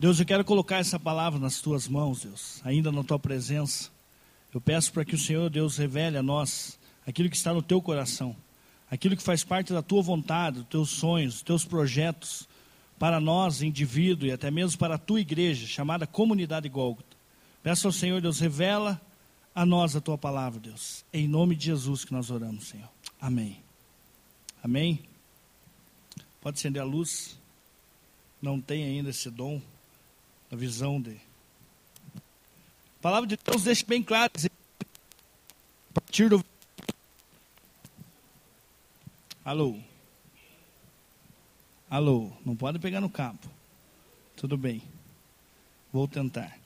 Deus, eu quero colocar essa palavra nas tuas mãos, Deus, ainda na tua presença. Eu peço para que o Senhor, Deus, revele a nós aquilo que está no teu coração, aquilo que faz parte da tua vontade, dos teus sonhos, dos teus projetos, para nós, indivíduo, e até mesmo para a tua igreja, chamada Comunidade Gólgota. Peço ao Senhor, Deus, revela a nós a tua palavra, Deus. Em nome de Jesus que nós oramos, Senhor. Amém. Amém. Pode acender a luz. Não tem ainda esse dom, a visão de. A palavra de Deus deixa bem claro. A partir do. Alô. Alô. Não pode pegar no cabo. Tudo bem. Vou tentar.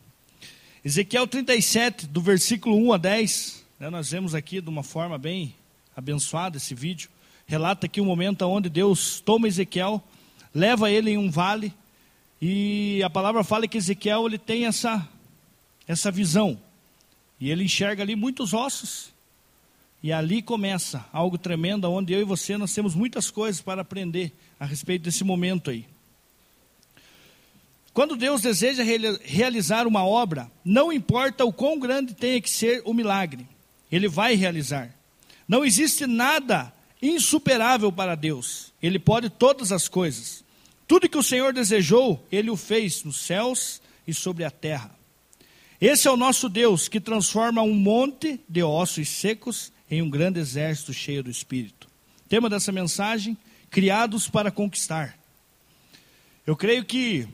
Ezequiel 37, do versículo 1 a 10. Né, nós vemos aqui de uma forma bem abençoada esse vídeo. Relata aqui o um momento onde Deus toma Ezequiel, leva ele em um vale. E a palavra fala que Ezequiel ele tem essa, essa visão. E ele enxerga ali muitos ossos. E ali começa algo tremendo, onde eu e você nós temos muitas coisas para aprender a respeito desse momento aí. Quando Deus deseja realizar uma obra, não importa o quão grande tenha que ser o milagre, Ele vai realizar. Não existe nada insuperável para Deus. Ele pode todas as coisas. Tudo que o Senhor desejou, Ele o fez nos céus e sobre a terra. Esse é o nosso Deus que transforma um monte de ossos secos em um grande exército cheio do Espírito. Tema dessa mensagem: criados para conquistar. Eu creio que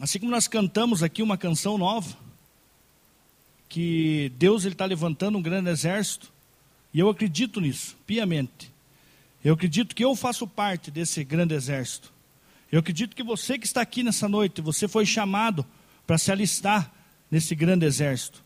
Assim como nós cantamos aqui uma canção nova, que Deus está levantando um grande exército, e eu acredito nisso, piamente. Eu acredito que eu faço parte desse grande exército. Eu acredito que você que está aqui nessa noite, você foi chamado para se alistar nesse grande exército.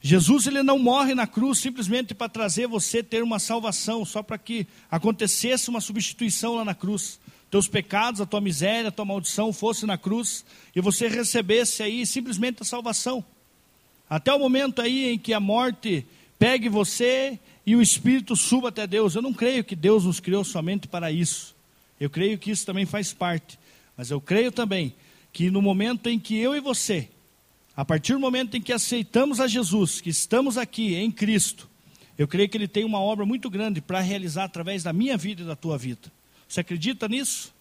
Jesus ele não morre na cruz simplesmente para trazer você ter uma salvação, só para que acontecesse uma substituição lá na cruz teus pecados, a tua miséria, a tua maldição fosse na cruz e você recebesse aí simplesmente a salvação. Até o momento aí em que a morte pegue você e o espírito suba até Deus. Eu não creio que Deus nos criou somente para isso. Eu creio que isso também faz parte. Mas eu creio também que no momento em que eu e você, a partir do momento em que aceitamos a Jesus, que estamos aqui em Cristo, eu creio que Ele tem uma obra muito grande para realizar através da minha vida e da tua vida. Você acredita nisso?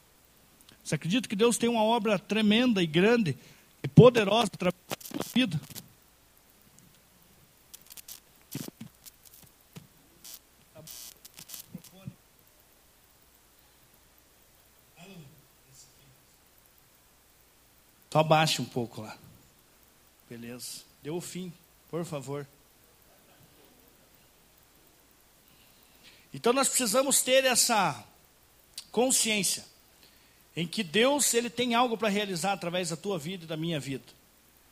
Você acredita que Deus tem uma obra tremenda e grande e poderosa através da sua vida? Só abaixe um pouco lá. Beleza. Deu o fim, por favor. Então nós precisamos ter essa consciência em que Deus ele tem algo para realizar através da tua vida e da minha vida.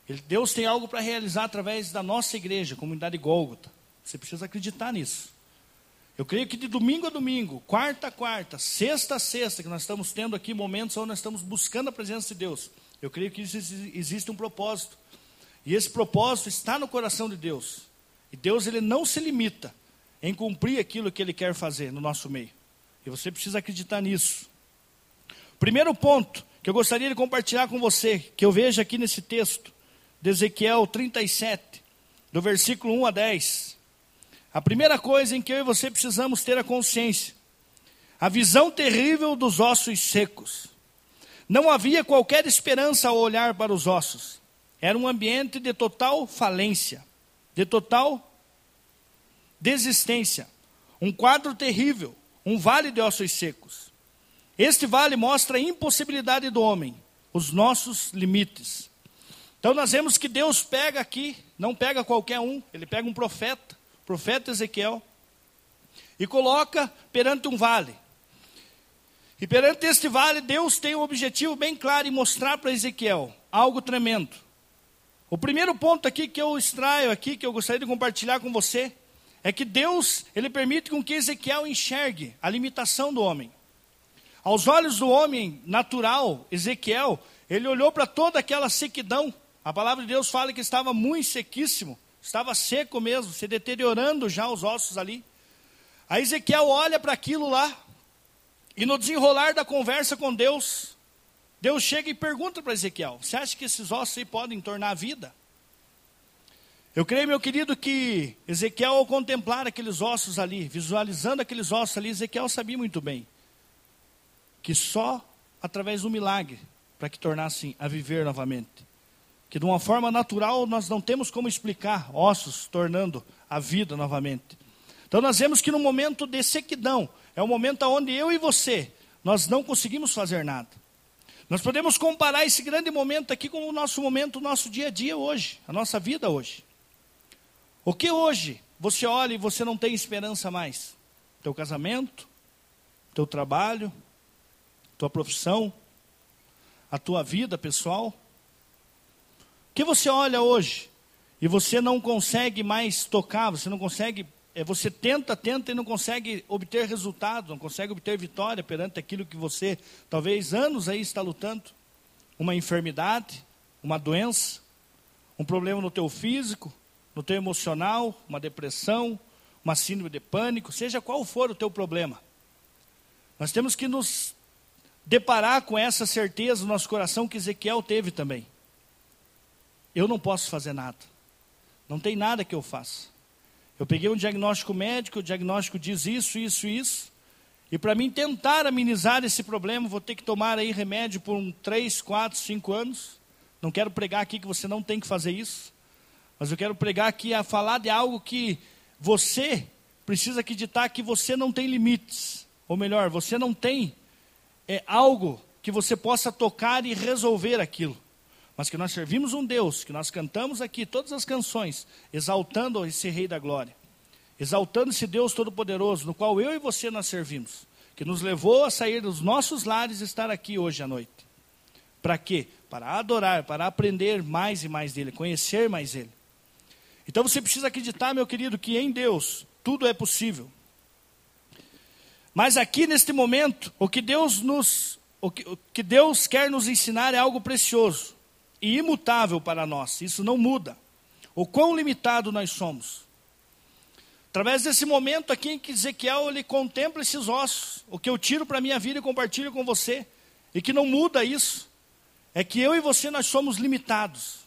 Ele, Deus tem algo para realizar através da nossa igreja, comunidade Gólgota. Você precisa acreditar nisso. Eu creio que de domingo a domingo, quarta a quarta, sexta a sexta, que nós estamos tendo aqui momentos onde nós estamos buscando a presença de Deus. Eu creio que existe um propósito. E esse propósito está no coração de Deus. E Deus ele não se limita em cumprir aquilo que ele quer fazer no nosso meio. E você precisa acreditar nisso. Primeiro ponto que eu gostaria de compartilhar com você, que eu vejo aqui nesse texto, de Ezequiel 37, do versículo 1 a 10. A primeira coisa em que eu e você precisamos ter a consciência, a visão terrível dos ossos secos. Não havia qualquer esperança ao olhar para os ossos. Era um ambiente de total falência, de total desistência. Um quadro terrível um vale de ossos secos. Este vale mostra a impossibilidade do homem, os nossos limites. Então nós vemos que Deus pega aqui, não pega qualquer um, ele pega um profeta, profeta Ezequiel, e coloca perante um vale. E perante este vale, Deus tem um objetivo bem claro em mostrar para Ezequiel algo tremendo. O primeiro ponto aqui que eu extraio aqui, que eu gostaria de compartilhar com você, é que Deus, ele permite com que Ezequiel enxergue a limitação do homem. Aos olhos do homem natural, Ezequiel, ele olhou para toda aquela sequidão. A palavra de Deus fala que estava muito sequíssimo, estava seco mesmo, se deteriorando já os ossos ali. Aí Ezequiel olha para aquilo lá, e no desenrolar da conversa com Deus, Deus chega e pergunta para Ezequiel: Você acha que esses ossos aí podem tornar vida? Eu creio, meu querido, que Ezequiel, ao contemplar aqueles ossos ali, visualizando aqueles ossos ali, Ezequiel sabia muito bem que só através do milagre para que tornassem a viver novamente. Que de uma forma natural nós não temos como explicar ossos tornando a vida novamente. Então nós vemos que no momento de sequidão, é o momento onde eu e você, nós não conseguimos fazer nada. Nós podemos comparar esse grande momento aqui com o nosso momento, o nosso dia a dia hoje, a nossa vida hoje. O que hoje você olha e você não tem esperança mais? Teu casamento, teu trabalho, tua profissão, a tua vida pessoal? O que você olha hoje e você não consegue mais tocar, você não consegue, você tenta, tenta e não consegue obter resultado, não consegue obter vitória perante aquilo que você talvez anos aí está lutando? Uma enfermidade, uma doença, um problema no teu físico, no teu emocional, uma depressão, uma síndrome de pânico, seja qual for o teu problema. Nós temos que nos deparar com essa certeza no nosso coração que Ezequiel teve também. Eu não posso fazer nada. Não tem nada que eu faça. Eu peguei um diagnóstico médico, o diagnóstico diz isso, isso, isso. E para mim tentar amenizar esse problema, vou ter que tomar aí remédio por um 3, 4, 5 anos. Não quero pregar aqui que você não tem que fazer isso. Mas eu quero pregar aqui a falar de algo que você precisa acreditar que você não tem limites. Ou melhor, você não tem é, algo que você possa tocar e resolver aquilo. Mas que nós servimos um Deus, que nós cantamos aqui todas as canções, exaltando esse Rei da Glória. Exaltando esse Deus Todo-Poderoso, no qual eu e você nós servimos. Que nos levou a sair dos nossos lares e estar aqui hoje à noite. Para quê? Para adorar, para aprender mais e mais dele, conhecer mais ele. Então você precisa acreditar, meu querido, que em Deus tudo é possível. Mas aqui neste momento, o que Deus nos o que, o que Deus quer nos ensinar é algo precioso e imutável para nós. Isso não muda. O quão limitado nós somos. Através desse momento aqui em que Ezequiel ele contempla esses ossos, o que eu tiro para a minha vida e compartilho com você, e que não muda isso, é que eu e você nós somos limitados.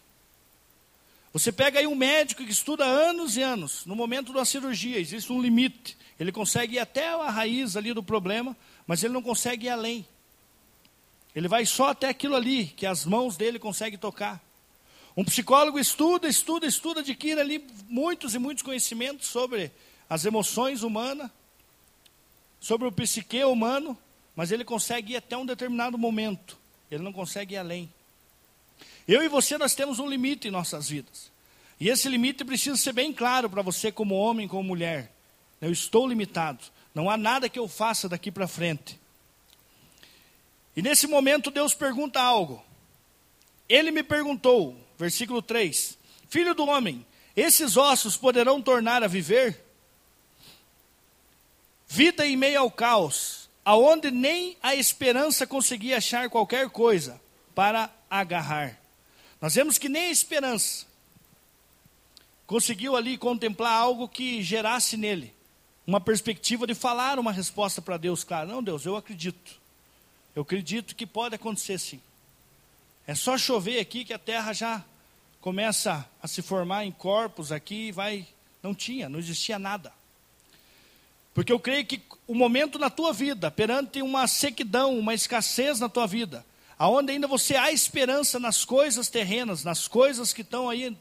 Você pega aí um médico que estuda anos e anos, no momento da cirurgia, existe um limite. Ele consegue ir até a raiz ali do problema, mas ele não consegue ir além. Ele vai só até aquilo ali que as mãos dele conseguem tocar. Um psicólogo estuda, estuda, estuda, adquire ali muitos e muitos conhecimentos sobre as emoções humanas, sobre o psique humano, mas ele consegue ir até um determinado momento. Ele não consegue ir além. Eu e você, nós temos um limite em nossas vidas. E esse limite precisa ser bem claro para você, como homem, como mulher. Eu estou limitado. Não há nada que eu faça daqui para frente. E nesse momento, Deus pergunta algo. Ele me perguntou, versículo 3: Filho do homem, esses ossos poderão tornar a viver? Vida em meio ao caos, aonde nem a esperança conseguia achar qualquer coisa para agarrar. Nós vemos que nem a esperança conseguiu ali contemplar algo que gerasse nele uma perspectiva de falar uma resposta para Deus, claro. Não, Deus, eu acredito. Eu acredito que pode acontecer sim. É só chover aqui que a terra já começa a se formar em corpos aqui e vai. Não tinha, não existia nada. Porque eu creio que o momento na tua vida, perante uma sequidão, uma escassez na tua vida, aonde ainda você há esperança nas coisas terrenas, nas coisas que estão aí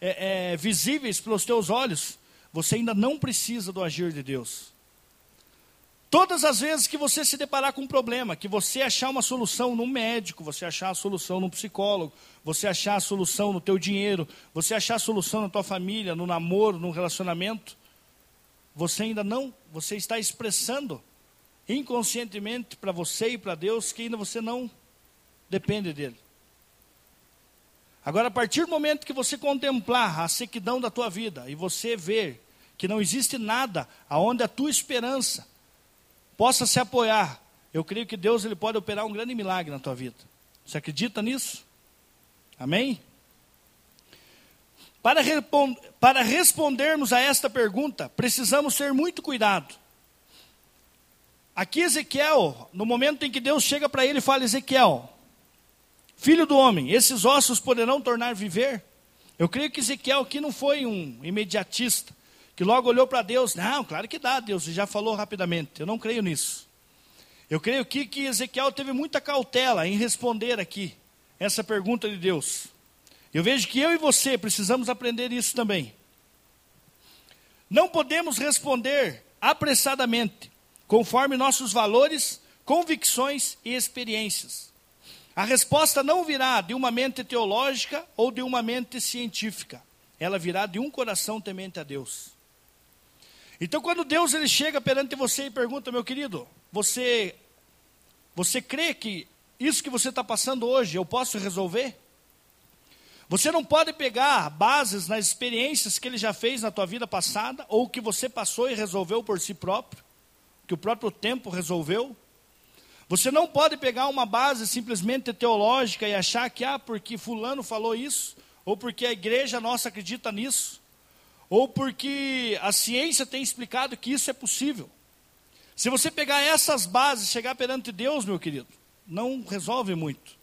é, é, visíveis pelos teus olhos, você ainda não precisa do agir de Deus. Todas as vezes que você se deparar com um problema, que você achar uma solução no médico, você achar a solução no psicólogo, você achar a solução no teu dinheiro, você achar a solução na tua família, no namoro, no relacionamento, você ainda não, você está expressando inconscientemente para você e para Deus que ainda você não depende dele. Agora, a partir do momento que você contemplar a sequidão da tua vida e você ver que não existe nada aonde a tua esperança possa se apoiar, eu creio que Deus ele pode operar um grande milagre na tua vida. Você acredita nisso? Amém? Para, para respondermos a esta pergunta, precisamos ter muito cuidado. Aqui Ezequiel, no momento em que Deus chega para ele e fala, Ezequiel, Filho do homem, esses ossos poderão tornar viver? Eu creio que Ezequiel aqui não foi um imediatista, que logo olhou para Deus. Não, claro que dá, Deus já falou rapidamente. Eu não creio nisso. Eu creio aqui que Ezequiel teve muita cautela em responder aqui essa pergunta de Deus. Eu vejo que eu e você precisamos aprender isso também. Não podemos responder apressadamente, conforme nossos valores, convicções e experiências. A resposta não virá de uma mente teológica ou de uma mente científica. Ela virá de um coração temente a Deus. Então, quando Deus ele chega perante você e pergunta, meu querido, você, você crê que isso que você está passando hoje eu posso resolver? Você não pode pegar bases nas experiências que ele já fez na tua vida passada, ou que você passou e resolveu por si próprio, que o próprio tempo resolveu. Você não pode pegar uma base simplesmente teológica e achar que, ah, porque fulano falou isso, ou porque a igreja nossa acredita nisso ou porque a ciência tem explicado que isso é possível. Se você pegar essas bases e chegar perante Deus, meu querido, não resolve muito.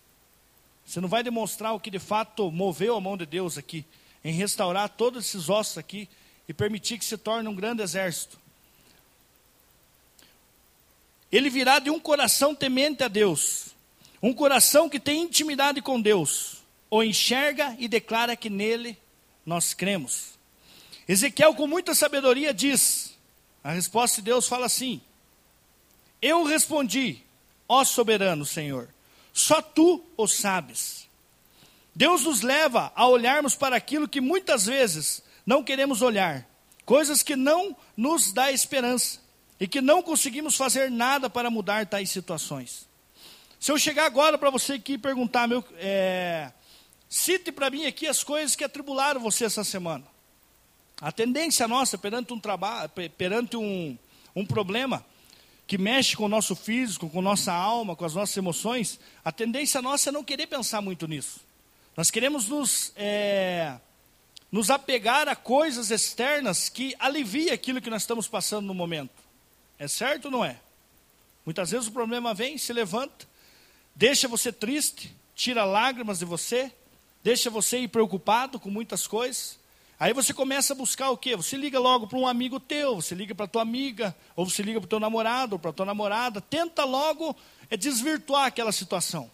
Você não vai demonstrar o que de fato moveu a mão de Deus aqui, em restaurar todos esses ossos aqui e permitir que se torne um grande exército. Ele virá de um coração temente a Deus, um coração que tem intimidade com Deus, o enxerga e declara que nele nós cremos. Ezequiel, com muita sabedoria, diz: a resposta de Deus fala assim: Eu respondi, ó soberano Senhor, só tu o sabes. Deus nos leva a olharmos para aquilo que muitas vezes não queremos olhar, coisas que não nos dá esperança e que não conseguimos fazer nada para mudar tais situações. Se eu chegar agora para você aqui e perguntar, meu, é, cite para mim aqui as coisas que atribularam você essa semana. A tendência nossa perante um trabalho, perante um, um problema que mexe com o nosso físico, com nossa alma, com as nossas emoções, a tendência nossa é não querer pensar muito nisso. Nós queremos nos, é, nos apegar a coisas externas que aliviem aquilo que nós estamos passando no momento. É certo ou não é? Muitas vezes o problema vem, se levanta, deixa você triste, tira lágrimas de você, deixa você ir preocupado com muitas coisas. Aí você começa a buscar o quê? Você liga logo para um amigo teu, você liga para tua amiga, ou você liga para o teu namorado, ou para tua namorada, tenta logo é, desvirtuar aquela situação.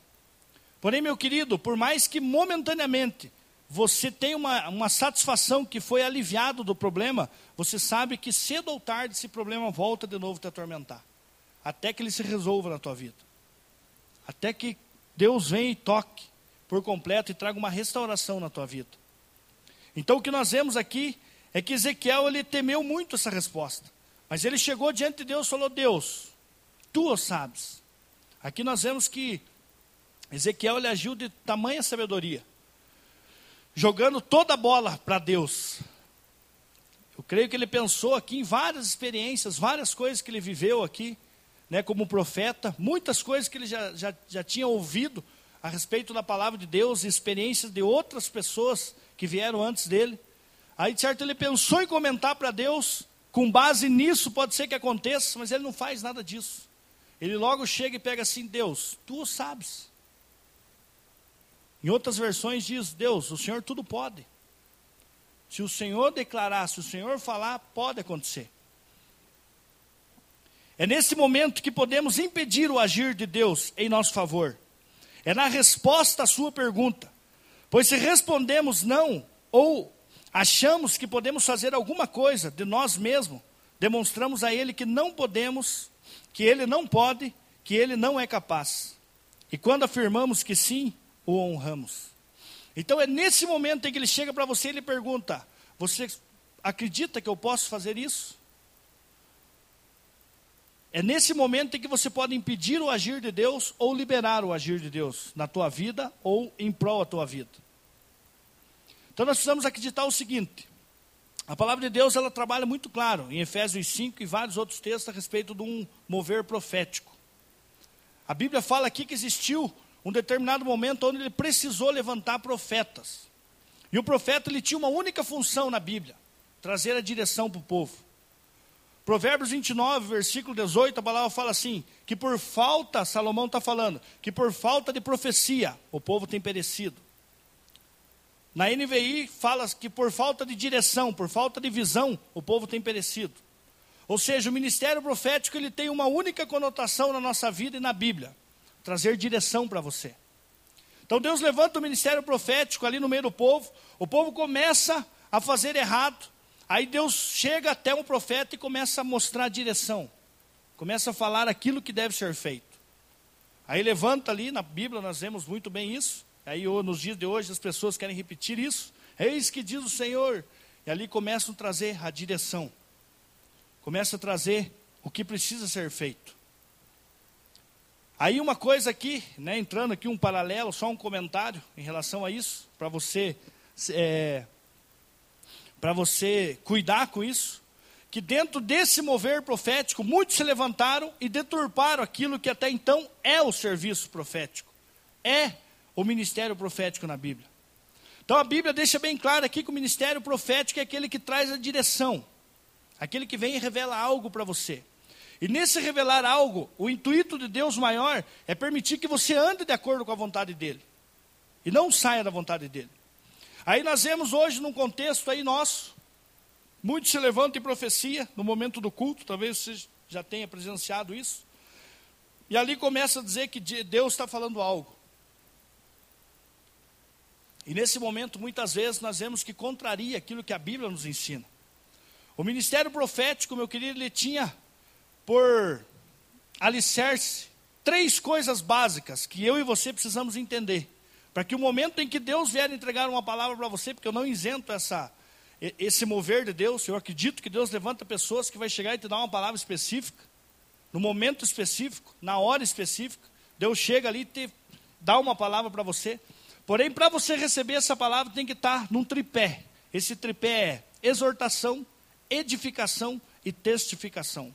Porém, meu querido, por mais que momentaneamente você tenha uma, uma satisfação que foi aliviado do problema, você sabe que cedo ou tarde esse problema volta de novo te atormentar. Até que ele se resolva na tua vida. Até que Deus venha e toque por completo e traga uma restauração na tua vida. Então o que nós vemos aqui é que Ezequiel ele temeu muito essa resposta. Mas ele chegou diante de Deus e falou: Deus, tu o sabes. Aqui nós vemos que Ezequiel ele agiu de tamanha sabedoria, jogando toda a bola para Deus. Eu creio que ele pensou aqui em várias experiências, várias coisas que ele viveu aqui, né, como profeta, muitas coisas que ele já, já, já tinha ouvido a respeito da palavra de Deus, experiências de outras pessoas que vieram antes dele. Aí, certo, ele pensou em comentar para Deus, com base nisso pode ser que aconteça, mas ele não faz nada disso. Ele logo chega e pega assim: Deus, tu sabes. Em outras versões diz: Deus, o Senhor tudo pode. Se o Senhor declarar, se o Senhor falar, pode acontecer. É nesse momento que podemos impedir o agir de Deus em nosso favor. É na resposta à sua pergunta. Pois se respondemos não, ou achamos que podemos fazer alguma coisa de nós mesmos, demonstramos a Ele que não podemos, que Ele não pode, que Ele não é capaz. E quando afirmamos que sim, o honramos. Então é nesse momento em que ele chega para você e ele pergunta: Você acredita que eu posso fazer isso? É nesse momento em que você pode impedir o agir de Deus ou liberar o agir de Deus na tua vida ou em prol da tua vida. Então nós precisamos acreditar o seguinte: a palavra de Deus ela trabalha muito claro em Efésios 5 e vários outros textos a respeito de um mover profético. A Bíblia fala aqui que existiu um determinado momento onde ele precisou levantar profetas. E o profeta ele tinha uma única função na Bíblia: trazer a direção para o povo. Provérbios 29, versículo 18, a palavra fala assim: que por falta, Salomão está falando, que por falta de profecia o povo tem perecido. Na NVI fala que por falta de direção, por falta de visão, o povo tem perecido. Ou seja, o ministério profético ele tem uma única conotação na nossa vida e na Bíblia: trazer direção para você. Então Deus levanta o ministério profético ali no meio do povo, o povo começa a fazer errado, Aí Deus chega até um profeta e começa a mostrar a direção, começa a falar aquilo que deve ser feito. Aí levanta ali, na Bíblia nós vemos muito bem isso. Aí nos dias de hoje as pessoas querem repetir isso. Eis que diz o Senhor. E ali começam a trazer a direção. Começa a trazer o que precisa ser feito. Aí uma coisa aqui, né, entrando aqui um paralelo, só um comentário em relação a isso, para você é, para você cuidar com isso, que dentro desse mover profético, muitos se levantaram e deturparam aquilo que até então é o serviço profético, é o ministério profético na Bíblia. Então a Bíblia deixa bem claro aqui que o ministério profético é aquele que traz a direção, aquele que vem e revela algo para você. E nesse revelar algo, o intuito de Deus maior é permitir que você ande de acordo com a vontade dele, e não saia da vontade dele. Aí nós vemos hoje num contexto aí nosso, muitos se levantam em profecia no momento do culto, talvez você já tenha presenciado isso. E ali começa a dizer que Deus está falando algo. E nesse momento, muitas vezes, nós vemos que contraria aquilo que a Bíblia nos ensina. O ministério profético, meu querido, ele tinha por alicerce três coisas básicas que eu e você precisamos entender. Para que o momento em que Deus vier entregar uma palavra para você, porque eu não isento essa, esse mover de Deus, eu acredito que Deus levanta pessoas que vai chegar e te dar uma palavra específica, no momento específico, na hora específica. Deus chega ali e te dá uma palavra para você. Porém, para você receber essa palavra, tem que estar num tripé. Esse tripé é exortação, edificação e testificação.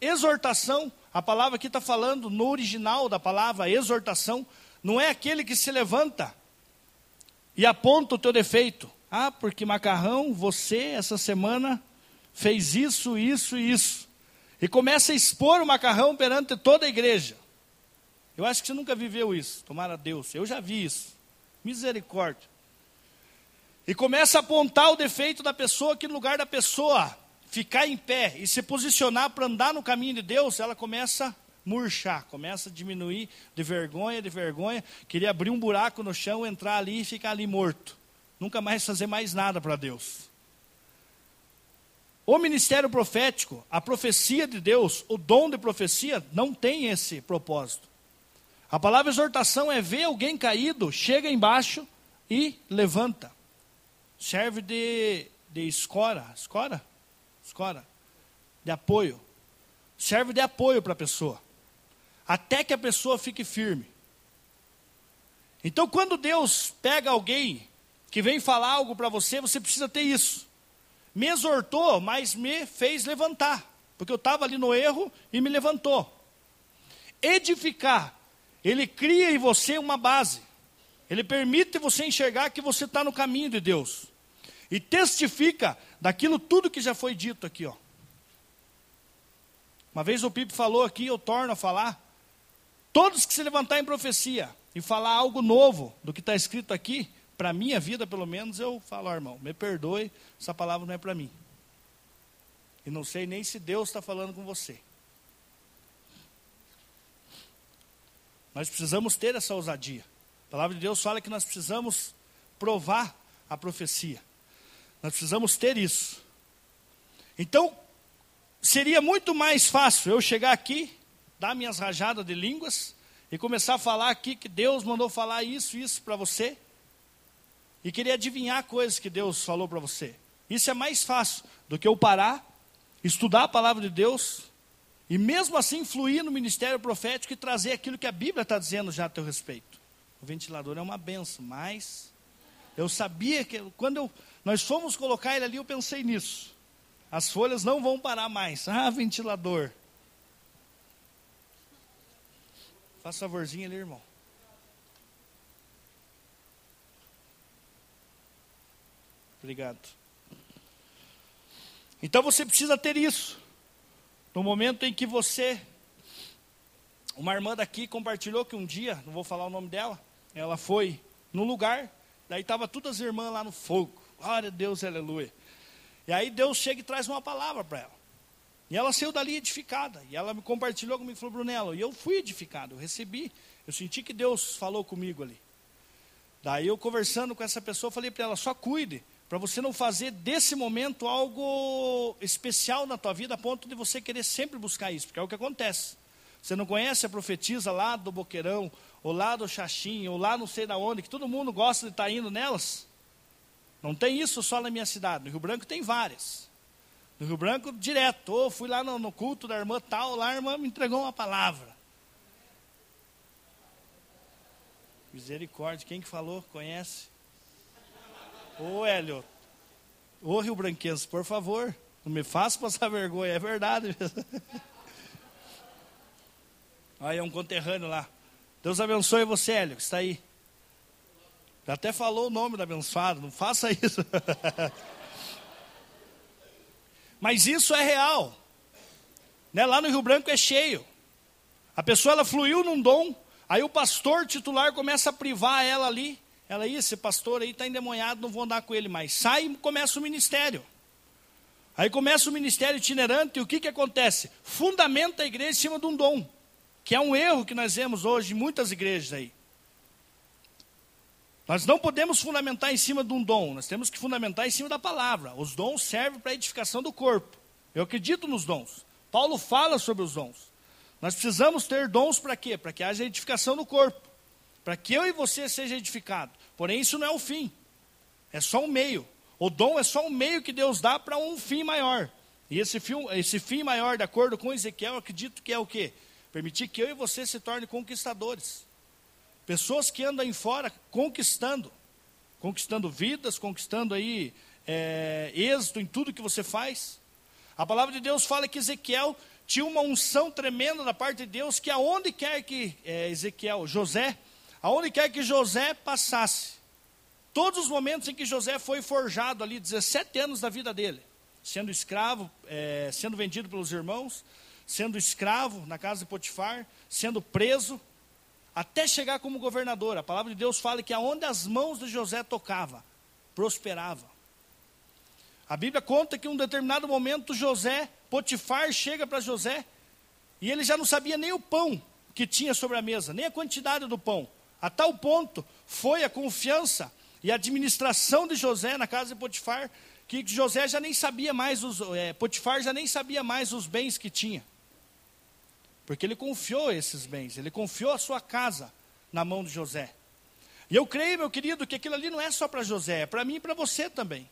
Exortação, a palavra aqui está falando no original da palavra exortação, não é aquele que se levanta e aponta o teu defeito. Ah, porque macarrão, você essa semana fez isso, isso e isso. E começa a expor o macarrão perante toda a igreja. Eu acho que você nunca viveu isso, tomara Deus. Eu já vi isso. Misericórdia. E começa a apontar o defeito da pessoa, que no lugar da pessoa ficar em pé e se posicionar para andar no caminho de Deus, ela começa murchar, começa a diminuir de vergonha, de vergonha, queria abrir um buraco no chão, entrar ali e ficar ali morto. Nunca mais fazer mais nada para Deus. O ministério profético, a profecia de Deus, o dom de profecia, não tem esse propósito. A palavra exortação é ver alguém caído, chega embaixo e levanta. Serve de, de escora, escora? Escora. De apoio. Serve de apoio para a pessoa até que a pessoa fique firme. Então, quando Deus pega alguém que vem falar algo para você, você precisa ter isso. Me exortou, mas me fez levantar, porque eu estava ali no erro e me levantou. Edificar, ele cria em você uma base, ele permite você enxergar que você está no caminho de Deus, e testifica daquilo tudo que já foi dito aqui. Ó. Uma vez o Pipe falou aqui, eu torno a falar, Todos que se levantar em profecia e falar algo novo do que está escrito aqui, para minha vida pelo menos, eu falo, oh, irmão, me perdoe, essa palavra não é para mim. E não sei nem se Deus está falando com você. Nós precisamos ter essa ousadia. A palavra de Deus fala que nós precisamos provar a profecia. Nós precisamos ter isso. Então, seria muito mais fácil eu chegar aqui dar minhas rajadas de línguas e começar a falar aqui que Deus mandou falar isso e isso para você e querer adivinhar coisas que Deus falou para você. Isso é mais fácil do que eu parar, estudar a palavra de Deus e mesmo assim fluir no ministério profético e trazer aquilo que a Bíblia está dizendo já a teu respeito. O ventilador é uma benção, mas eu sabia que quando eu, nós fomos colocar ele ali, eu pensei nisso. As folhas não vão parar mais. Ah, ventilador. Faça favorzinho ali, irmão. Obrigado. Então você precisa ter isso. No momento em que você. Uma irmã daqui compartilhou que um dia, não vou falar o nome dela, ela foi num lugar, daí estava todas as irmãs lá no fogo. Glória a Deus, aleluia. E aí Deus chega e traz uma palavra para ela. E ela saiu dali edificada. E ela me compartilhou comigo e falou, Brunello, e eu fui edificado, eu recebi. Eu senti que Deus falou comigo ali. Daí eu conversando com essa pessoa, falei para ela, só cuide, para você não fazer desse momento algo especial na tua vida, a ponto de você querer sempre buscar isso, porque é o que acontece. Você não conhece a profetisa lá do Boqueirão, ou lá do Xaxim, ou lá não sei da onde, que todo mundo gosta de estar tá indo nelas? Não tem isso só na minha cidade, no Rio Branco tem várias. No Rio Branco, direto, ou fui lá no, no culto da irmã tal, lá a irmã me entregou uma palavra. Misericórdia, quem que falou? Conhece? Ô Hélio, ô Rio Branquense, por favor, não me faça passar vergonha, é verdade. Aí é um conterrâneo lá. Deus abençoe você, Hélio, que está aí. Já até falou o nome do abençoado, não faça isso. Mas isso é real. Né? Lá no Rio Branco é cheio. A pessoa ela fluiu num dom, aí o pastor titular começa a privar ela ali. Ela, esse pastor aí está endemoniado, não vou andar com ele mais. Sai e começa o ministério. Aí começa o ministério itinerante e o que, que acontece? Fundamenta a igreja em cima de um dom, que é um erro que nós vemos hoje em muitas igrejas aí. Nós não podemos fundamentar em cima de um dom, nós temos que fundamentar em cima da palavra. Os dons servem para a edificação do corpo. Eu acredito nos dons. Paulo fala sobre os dons. Nós precisamos ter dons para quê? Para que haja edificação no corpo para que eu e você seja edificado. Porém, isso não é o fim. É só um meio. O dom é só um meio que Deus dá para um fim maior. E esse fim, esse fim maior, de acordo com Ezequiel, eu acredito que é o quê? Permitir que eu e você se tornem conquistadores. Pessoas que andam em fora conquistando. Conquistando vidas, conquistando aí é, êxito em tudo que você faz. A palavra de Deus fala que Ezequiel tinha uma unção tremenda da parte de Deus, que aonde quer que é, Ezequiel, José, aonde quer que José passasse, todos os momentos em que José foi forjado ali, 17 anos da vida dele, sendo escravo, é, sendo vendido pelos irmãos, sendo escravo na casa de Potifar, sendo preso, até chegar como governador. A palavra de Deus fala que aonde as mãos de José tocava, prosperava. A Bíblia conta que em um determinado momento José, Potifar chega para José, e ele já não sabia nem o pão que tinha sobre a mesa, nem a quantidade do pão. A tal ponto foi a confiança e a administração de José na casa de Potifar, que José já nem sabia mais, os, é, Potifar já nem sabia mais os bens que tinha. Porque ele confiou esses bens, ele confiou a sua casa na mão de José. E eu creio, meu querido, que aquilo ali não é só para José, é para mim e para você também.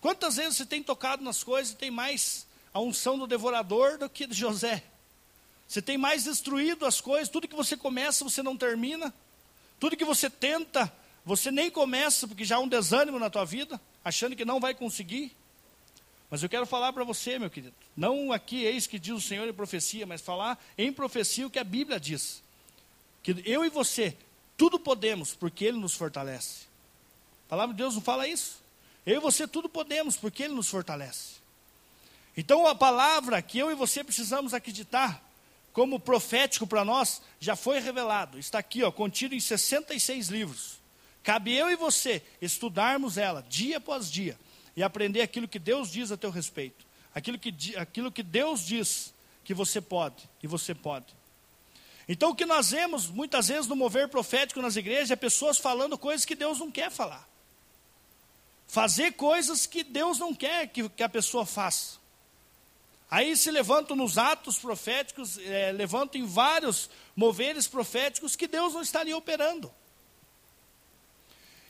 Quantas vezes você tem tocado nas coisas e tem mais a unção do devorador do que de José? Você tem mais destruído as coisas, tudo que você começa, você não termina. Tudo que você tenta, você nem começa, porque já há um desânimo na tua vida, achando que não vai conseguir. Mas eu quero falar para você, meu querido, não aqui eis que diz o Senhor em profecia, mas falar em profecia o que a Bíblia diz. Que eu e você, tudo podemos, porque Ele nos fortalece. A palavra de Deus não fala isso? Eu e você tudo podemos, porque Ele nos fortalece. Então a palavra que eu e você precisamos acreditar, como profético para nós, já foi revelado. Está aqui, ó, contido em 66 livros. Cabe eu e você estudarmos ela dia após dia e aprender aquilo que Deus diz a teu respeito. Aquilo que, aquilo que Deus diz que você pode e você pode. Então o que nós vemos muitas vezes no mover profético nas igrejas é pessoas falando coisas que Deus não quer falar. Fazer coisas que Deus não quer que, que a pessoa faça. Aí se levantam nos atos proféticos, é, levantam em vários moveres proféticos que Deus não estaria operando.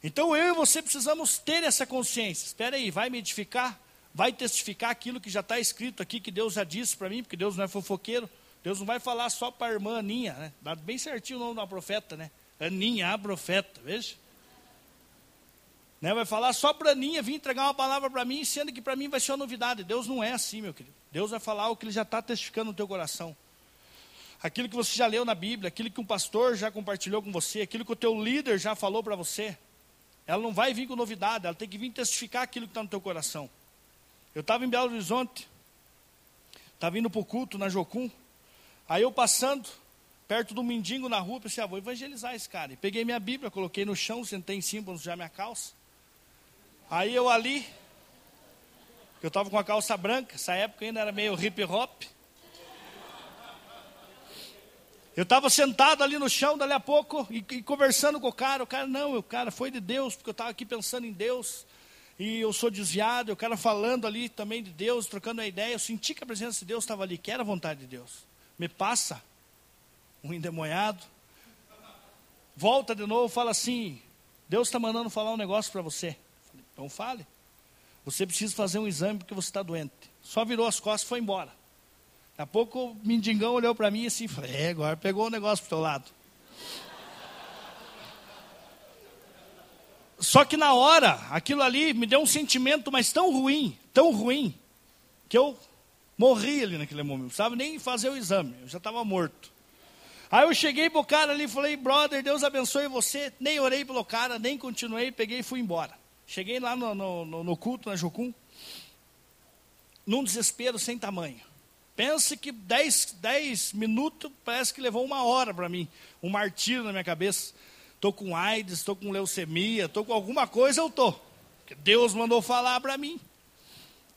Então eu e você precisamos ter essa consciência. Espera aí, vai me edificar? Vai testificar aquilo que já está escrito aqui, que Deus já disse para mim, porque Deus não é fofoqueiro. Deus não vai falar só para a irmã Aninha, né? Dá bem certinho o nome da profeta, né? Aninha, a profeta, veja. Né? Vai falar só para Aninha vir entregar uma palavra para mim, sendo que para mim vai ser uma novidade. Deus não é assim, meu querido. Deus vai falar o que Ele já está testificando no teu coração. Aquilo que você já leu na Bíblia, aquilo que um pastor já compartilhou com você, aquilo que o teu líder já falou para você. Ela não vai vir com novidade, ela tem que vir testificar aquilo que está no teu coração. Eu estava em Belo Horizonte, estava indo para o culto na Jocum. Aí eu passando, perto do mendigo na rua, pensei, ah, vou evangelizar esse cara. E peguei minha Bíblia, coloquei no chão, sentei em cima já minha calça. Aí eu ali, eu estava com a calça branca, essa época ainda era meio hip hop. Eu estava sentado ali no chão, dali a pouco, e, e, conversando com o cara. O cara, não, o cara foi de Deus, porque eu estava aqui pensando em Deus. E eu sou desviado, o cara falando ali também de Deus, trocando a ideia. Eu senti que a presença de Deus estava ali, que era a vontade de Deus. Me passa um endemoniado. Volta de novo, fala assim: Deus está mandando falar um negócio para você. Falei, então fale. Você precisa fazer um exame porque você está doente. Só virou as costas e foi embora. Daqui a pouco o mendigão olhou para mim assim, falei, é, agora pegou o negócio para o teu lado. Só que na hora, aquilo ali me deu um sentimento, mas tão ruim, tão ruim, que eu morri ali naquele momento. Não precisava nem fazer o exame, eu já estava morto. Aí eu cheguei para o cara ali e falei, brother, Deus abençoe você. Nem orei pelo cara, nem continuei, peguei e fui embora. Cheguei lá no, no, no culto, na Jocum, num desespero sem tamanho. Pense que 10, dez minutos parece que levou uma hora para mim. Um martírio na minha cabeça. Estou com AIDS, estou com leucemia, estou com alguma coisa, eu estou. Deus mandou falar para mim.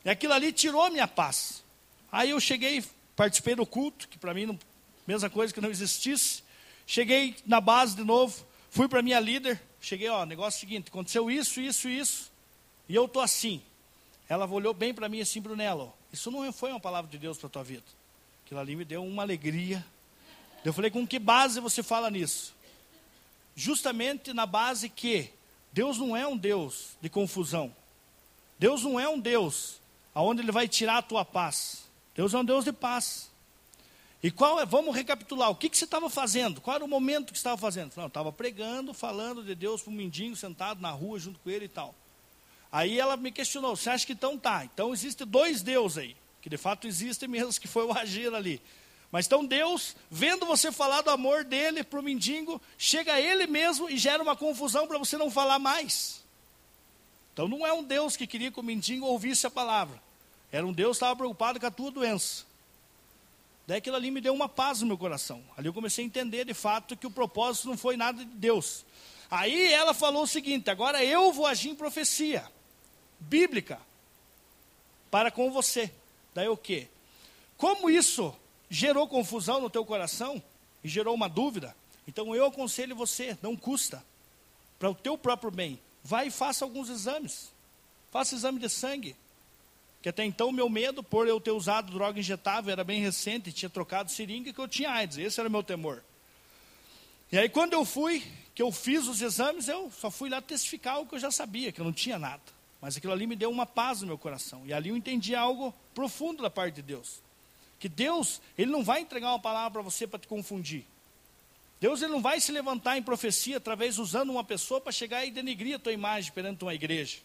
E aquilo ali tirou a minha paz. Aí eu cheguei, participei do culto, que para mim, não, mesma coisa que não existisse. Cheguei na base de novo, fui para minha líder. Cheguei, ó, negócio seguinte: aconteceu isso, isso, isso. E eu estou assim. Ela olhou bem para mim assim, Brunello. Isso não foi uma palavra de Deus para a tua vida. Aquilo ali me deu uma alegria. Eu falei, com que base você fala nisso? Justamente na base que Deus não é um Deus de confusão. Deus não é um Deus aonde Ele vai tirar a tua paz. Deus é um Deus de paz. E qual é, vamos recapitular, o que, que você estava fazendo? Qual era o momento que você estava fazendo? Não, estava pregando, falando de Deus para um mendigo sentado na rua junto com ele e tal. Aí ela me questionou, você acha que então tá? Então existe dois deuses aí, que de fato existem mesmo, que foi o agir ali. Mas então Deus, vendo você falar do amor dele para o mendigo, chega a ele mesmo e gera uma confusão para você não falar mais. Então não é um Deus que queria que o mendigo ouvisse a palavra. Era um Deus que estava preocupado com a tua doença. Daí aquilo ali me deu uma paz no meu coração. Ali eu comecei a entender de fato que o propósito não foi nada de Deus. Aí ela falou o seguinte: agora eu vou agir em profecia bíblica para com você. Daí o quê? Como isso gerou confusão no teu coração e gerou uma dúvida, então eu aconselho você, não custa, para o teu próprio bem, vai e faça alguns exames. Faça exame de sangue. Que até então meu medo, por eu ter usado droga injetável, era bem recente, tinha trocado seringa, que eu tinha AIDS. Esse era o meu temor. E aí quando eu fui, que eu fiz os exames, eu só fui lá testificar o que eu já sabia, que eu não tinha nada. Mas aquilo ali me deu uma paz no meu coração. E ali eu entendi algo profundo da parte de Deus. Que Deus, Ele não vai entregar uma palavra para você para te confundir. Deus ele não vai se levantar em profecia através usando uma pessoa para chegar e denigrir a tua imagem perante uma igreja.